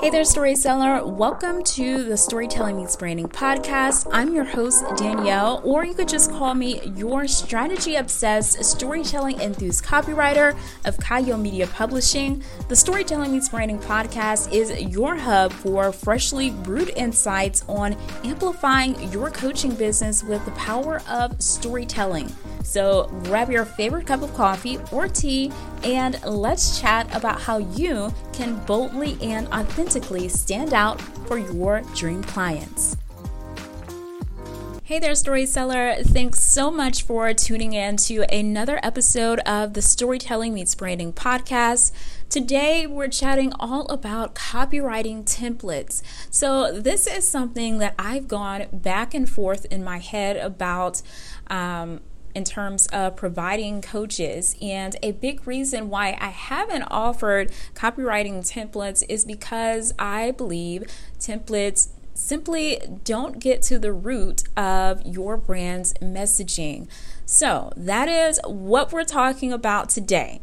Hey there, storyteller. Welcome to the Storytelling Meets Branding podcast. I'm your host, Danielle, or you could just call me your strategy obsessed storytelling enthused copywriter of Chayil Media Publishing. The Storytelling Meets Branding podcast is your hub for freshly brewed insights on amplifying your coaching business with the power of storytelling. So grab your favorite cup of coffee or tea and let's chat about how you can boldly and authentically stand out for your dream clients. Hey there, storyteller. Thanks so much for tuning in to another episode of the Storytelling Meets Branding podcast. Today, we're chatting all about copywriting templates. So, this is something that I've gone back and forth in my head about. Um, in terms of providing coaches. And a big reason why I haven't offered copywriting templates is because I believe templates simply don't get to the root of your brand's messaging. So, that is what we're talking about today.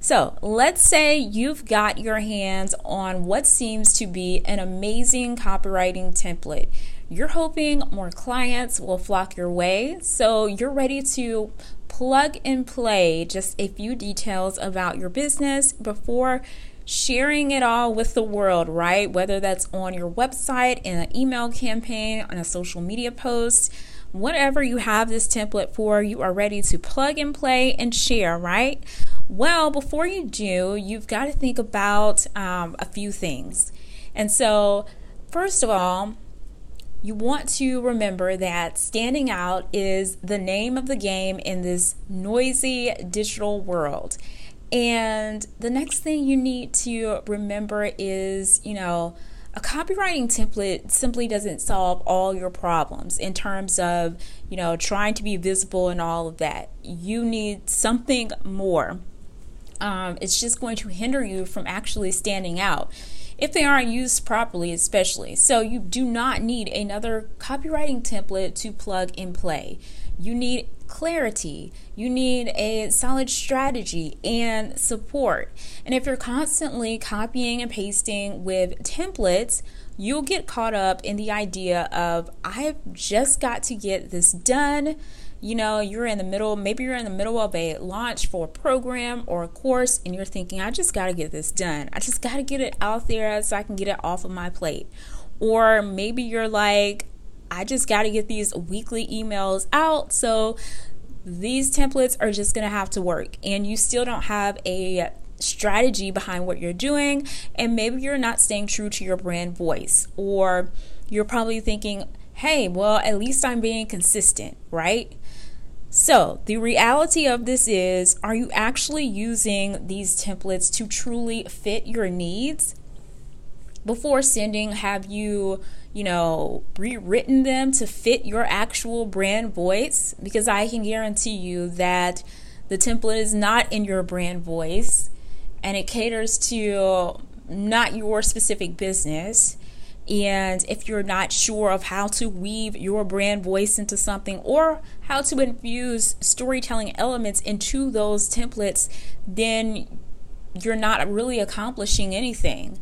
So, let's say you've got your hands on what seems to be an amazing copywriting template. You're hoping more clients will flock your way, so you're ready to plug and play just a few details about your business before sharing it all with the world, right? Whether that's on your website, in an email campaign, on a social media post, whatever you have this template for, you are ready to plug and play and share, right? Well, before you do, you've got to think about um, a few things. And so, first of all, you want to remember that standing out is the name of the game in this noisy digital world. And the next thing you need to remember is, you know, a copywriting template simply doesn't solve all your problems in terms of, you know, trying to be visible and all of that. You need something more. Um, it's just going to hinder you from actually standing out if they aren't used properly, especially. So, you do not need another copywriting template to plug and play. You need clarity, you need a solid strategy and support. And if you're constantly copying and pasting with templates, you'll get caught up in the idea of, I've just got to get this done you know, you're in the middle, maybe you're in the middle of a launch for a program or a course, and you're thinking, I just got to get this done. I just got to get it out there so I can get it off of my plate. Or maybe you're like, I just got to get these weekly emails out. So these templates are just going to have to work. And you still don't have a strategy behind what you're doing. And maybe you're not staying true to your brand voice. Or you're probably thinking, hey, well, at least I'm being consistent, right? So, the reality of this is are you actually using these templates to truly fit your needs? Before sending, have you, you know, rewritten them to fit your actual brand voice? Because I can guarantee you that the template is not in your brand voice and it caters to not your specific business. And if you're not sure of how to weave your brand voice into something or how to infuse storytelling elements into those templates, then you're not really accomplishing anything.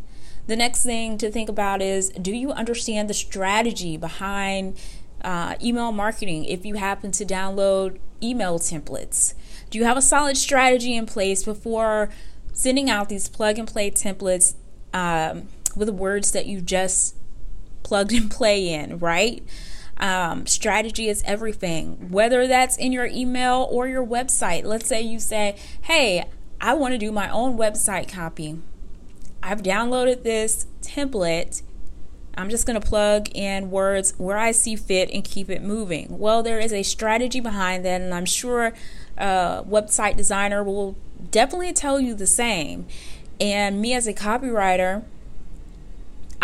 The next thing to think about is do you understand the strategy behind uh, email marketing if you happen to download email templates? Do you have a solid strategy in place before sending out these plug and play templates? Um, with words that you just plugged and play in, right? Um, strategy is everything, whether that's in your email or your website. Let's say you say, Hey, I want to do my own website copy. I've downloaded this template. I'm just going to plug in words where I see fit and keep it moving. Well, there is a strategy behind that, and I'm sure a website designer will definitely tell you the same. And me as a copywriter,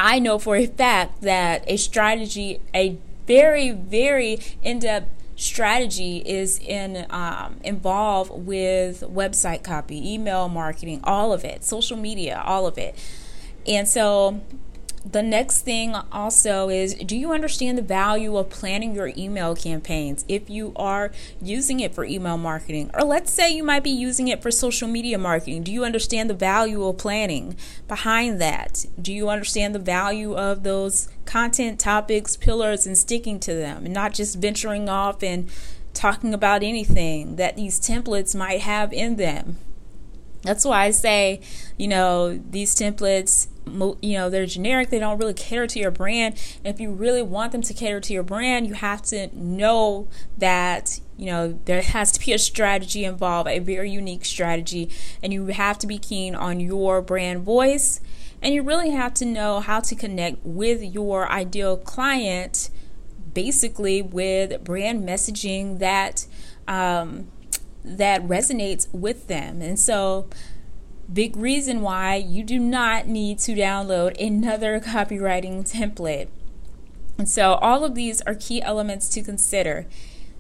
I know for a fact that a strategy, a very, very in depth strategy is in um, involved with website copy, email marketing, all of it, social media, all of it. And so the next thing also is do you understand the value of planning your email campaigns if you are using it for email marketing? Or let's say you might be using it for social media marketing. Do you understand the value of planning behind that? Do you understand the value of those content topics, pillars, and sticking to them and not just venturing off and talking about anything that these templates might have in them? That's why I say, you know, these templates you know they're generic they don't really cater to your brand. And if you really want them to cater to your brand you have to know that you know there has to be a strategy involved a very unique strategy and you have to be keen on your brand voice. And you really have to know how to connect with your ideal client basically with brand messaging that um, that resonates with them. And so Big reason why you do not need to download another copywriting template. And so, all of these are key elements to consider.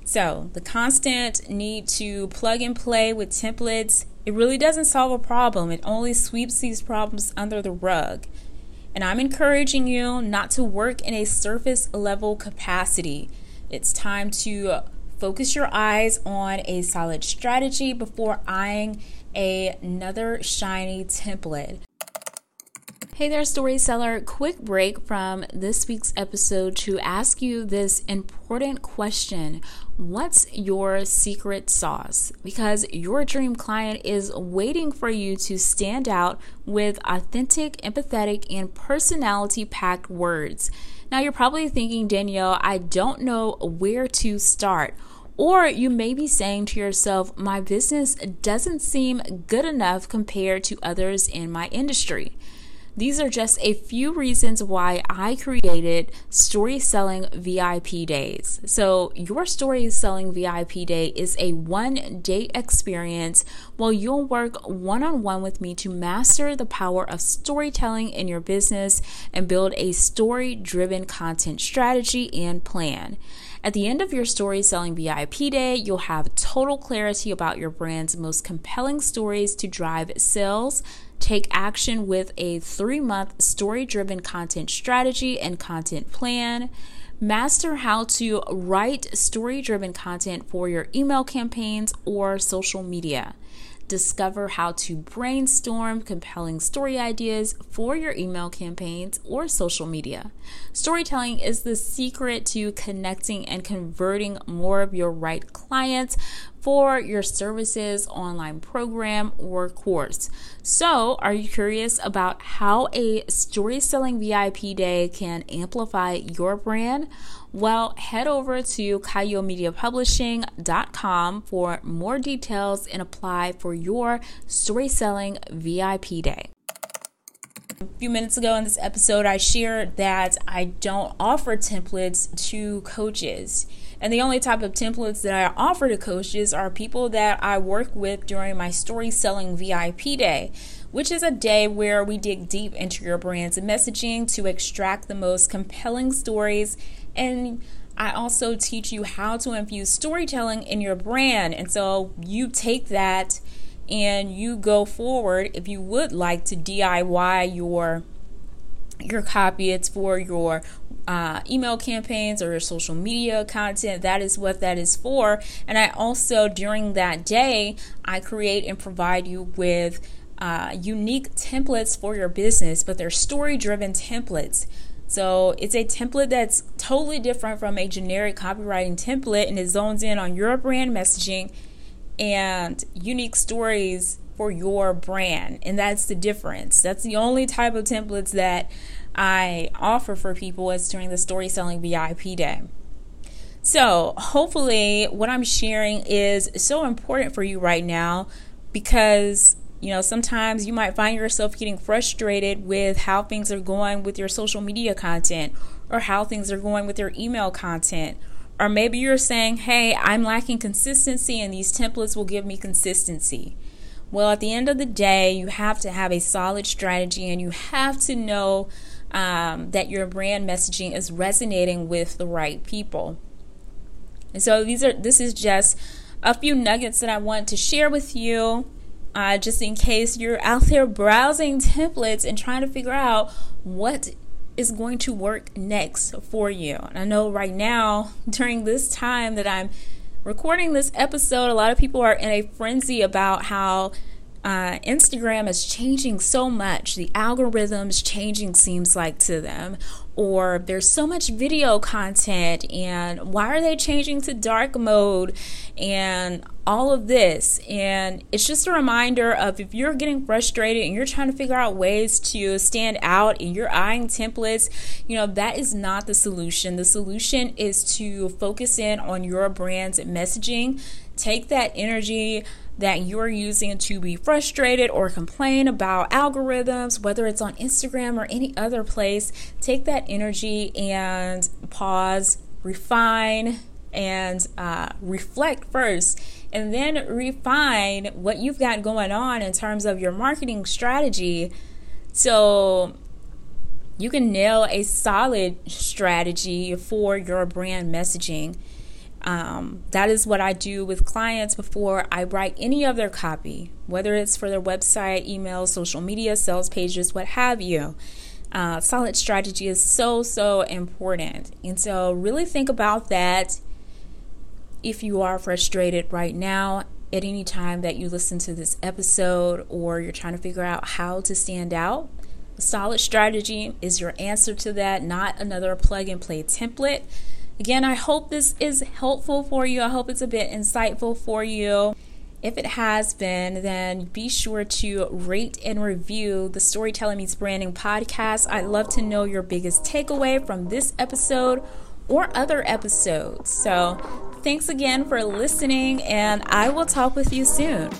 So, the constant need to plug and play with templates, it really doesn't solve a problem. It only sweeps these problems under the rug. And I'm encouraging you not to work in a surface level capacity. It's time to focus your eyes on a solid strategy before eyeing a, another shiny template. Hey there, story seller. Quick break from this week's episode to ask you this important question What's your secret sauce? Because your dream client is waiting for you to stand out with authentic, empathetic, and personality packed words. Now, you're probably thinking, Danielle, I don't know where to start. Or you may be saying to yourself, my business doesn't seem good enough compared to others in my industry. These are just a few reasons why I created Story Selling VIP Days. So, your Story Selling VIP Day is a one day experience where you'll work one on one with me to master the power of storytelling in your business and build a story driven content strategy and plan. At the end of your story selling VIP day, you'll have total clarity about your brand's most compelling stories to drive sales. Take action with a three month story driven content strategy and content plan. Master how to write story driven content for your email campaigns or social media discover how to brainstorm compelling story ideas for your email campaigns or social media. Storytelling is the secret to connecting and converting more of your right clients for your services, online program, or course. So, are you curious about how a story selling VIP day can amplify your brand? Well, head over to chayilmediapublishing.com for more details and apply for your story selling VIP day. A few minutes ago in this episode, I shared that I don't offer templates to coaches. And the only type of templates that I offer to coaches are people that I work with during my story selling VIP day which is a day where we dig deep into your brand's messaging to extract the most compelling stories and I also teach you how to infuse storytelling in your brand. And so you take that and you go forward if you would like to DIY your your copy it's for your uh, email campaigns or your social media content that is what that is for. And i also during that day i create and provide you with uh, unique templates for your business but they're story driven templates. So it's a template that's totally different from a generic copywriting template and it zones in on your brand messaging and unique stories for your brand. And that's the difference. That's the only type of templates that I offer for people as during the story selling VIP day. So, hopefully, what I'm sharing is so important for you right now because you know, sometimes you might find yourself getting frustrated with how things are going with your social media content or how things are going with your email content. Or maybe you're saying, hey, I'm lacking consistency and these templates will give me consistency. Well, at the end of the day, you have to have a solid strategy and you have to know um, that your brand messaging is resonating with the right people. And so these are this is just a few nuggets that I want to share with you uh, just in case you're out there browsing templates and trying to figure out what is going to work next for you. And I know right now, during this time that I'm recording this episode, a lot of people are in a frenzy about how uh, Instagram is changing so much. The algorithms changing seems like to them, or there's so much video content, and why are they changing to dark mode and all of this? And it's just a reminder of if you're getting frustrated and you're trying to figure out ways to stand out and you're eyeing templates, you know, that is not the solution. The solution is to focus in on your brand's messaging, take that energy that you're using to be frustrated or complain about algorithms, whether it's on Instagram or any other place, take that energy and pause, refine, and uh, reflect first, and then refine what you've got going on in terms of your marketing strategy. So you can nail a solid strategy for your brand messaging um, that is what I do with clients before I write any of their copy, whether it's for their website, email, social media, sales pages, what have you. Uh, solid strategy is so, so important. And so, really think about that if you are frustrated right now at any time that you listen to this episode or you're trying to figure out how to stand out. A solid strategy is your answer to that, not another plug and play template. Again, I hope this is helpful for you. I hope it's a bit insightful for you. If it has been, then be sure to rate and review the Storytelling Meets Branding podcast. I'd love to know your biggest takeaway from this episode or other episodes. So, thanks again for listening, and I will talk with you soon.